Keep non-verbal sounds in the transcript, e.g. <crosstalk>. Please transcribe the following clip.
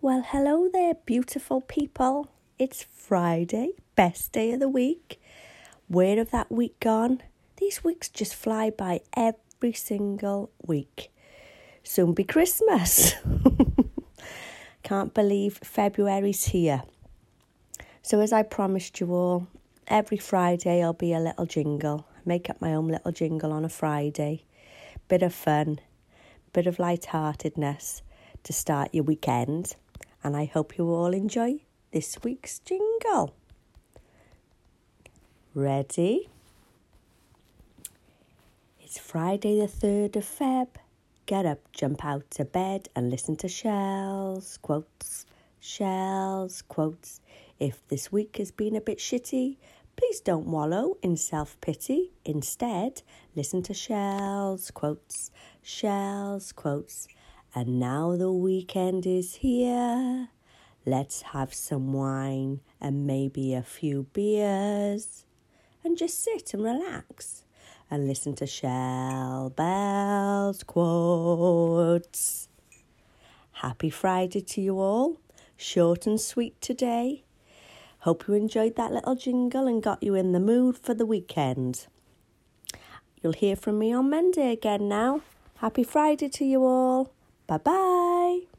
Well, hello there, beautiful people. It's Friday, best day of the week. Where have that week gone? These weeks just fly by every single week. Soon be Christmas. <laughs> Can't believe February's here. So, as I promised you all, every Friday I'll be a little jingle. Make up my own little jingle on a Friday. Bit of fun, bit of light-heartedness to start your weekend. And I hope you all enjoy this week's jingle. Ready? It's Friday the 3rd of Feb. Get up, jump out of bed and listen to Shell's quotes. Shell's quotes. If this week has been a bit shitty, please don't wallow in self pity. Instead, listen to Shell's quotes. Shell's quotes. And now the weekend is here. Let's have some wine and maybe a few beers. And just sit and relax and listen to Shell Bells quotes. Happy Friday to you all. Short and sweet today. Hope you enjoyed that little jingle and got you in the mood for the weekend. You'll hear from me on Monday again now. Happy Friday to you all. Bye bye.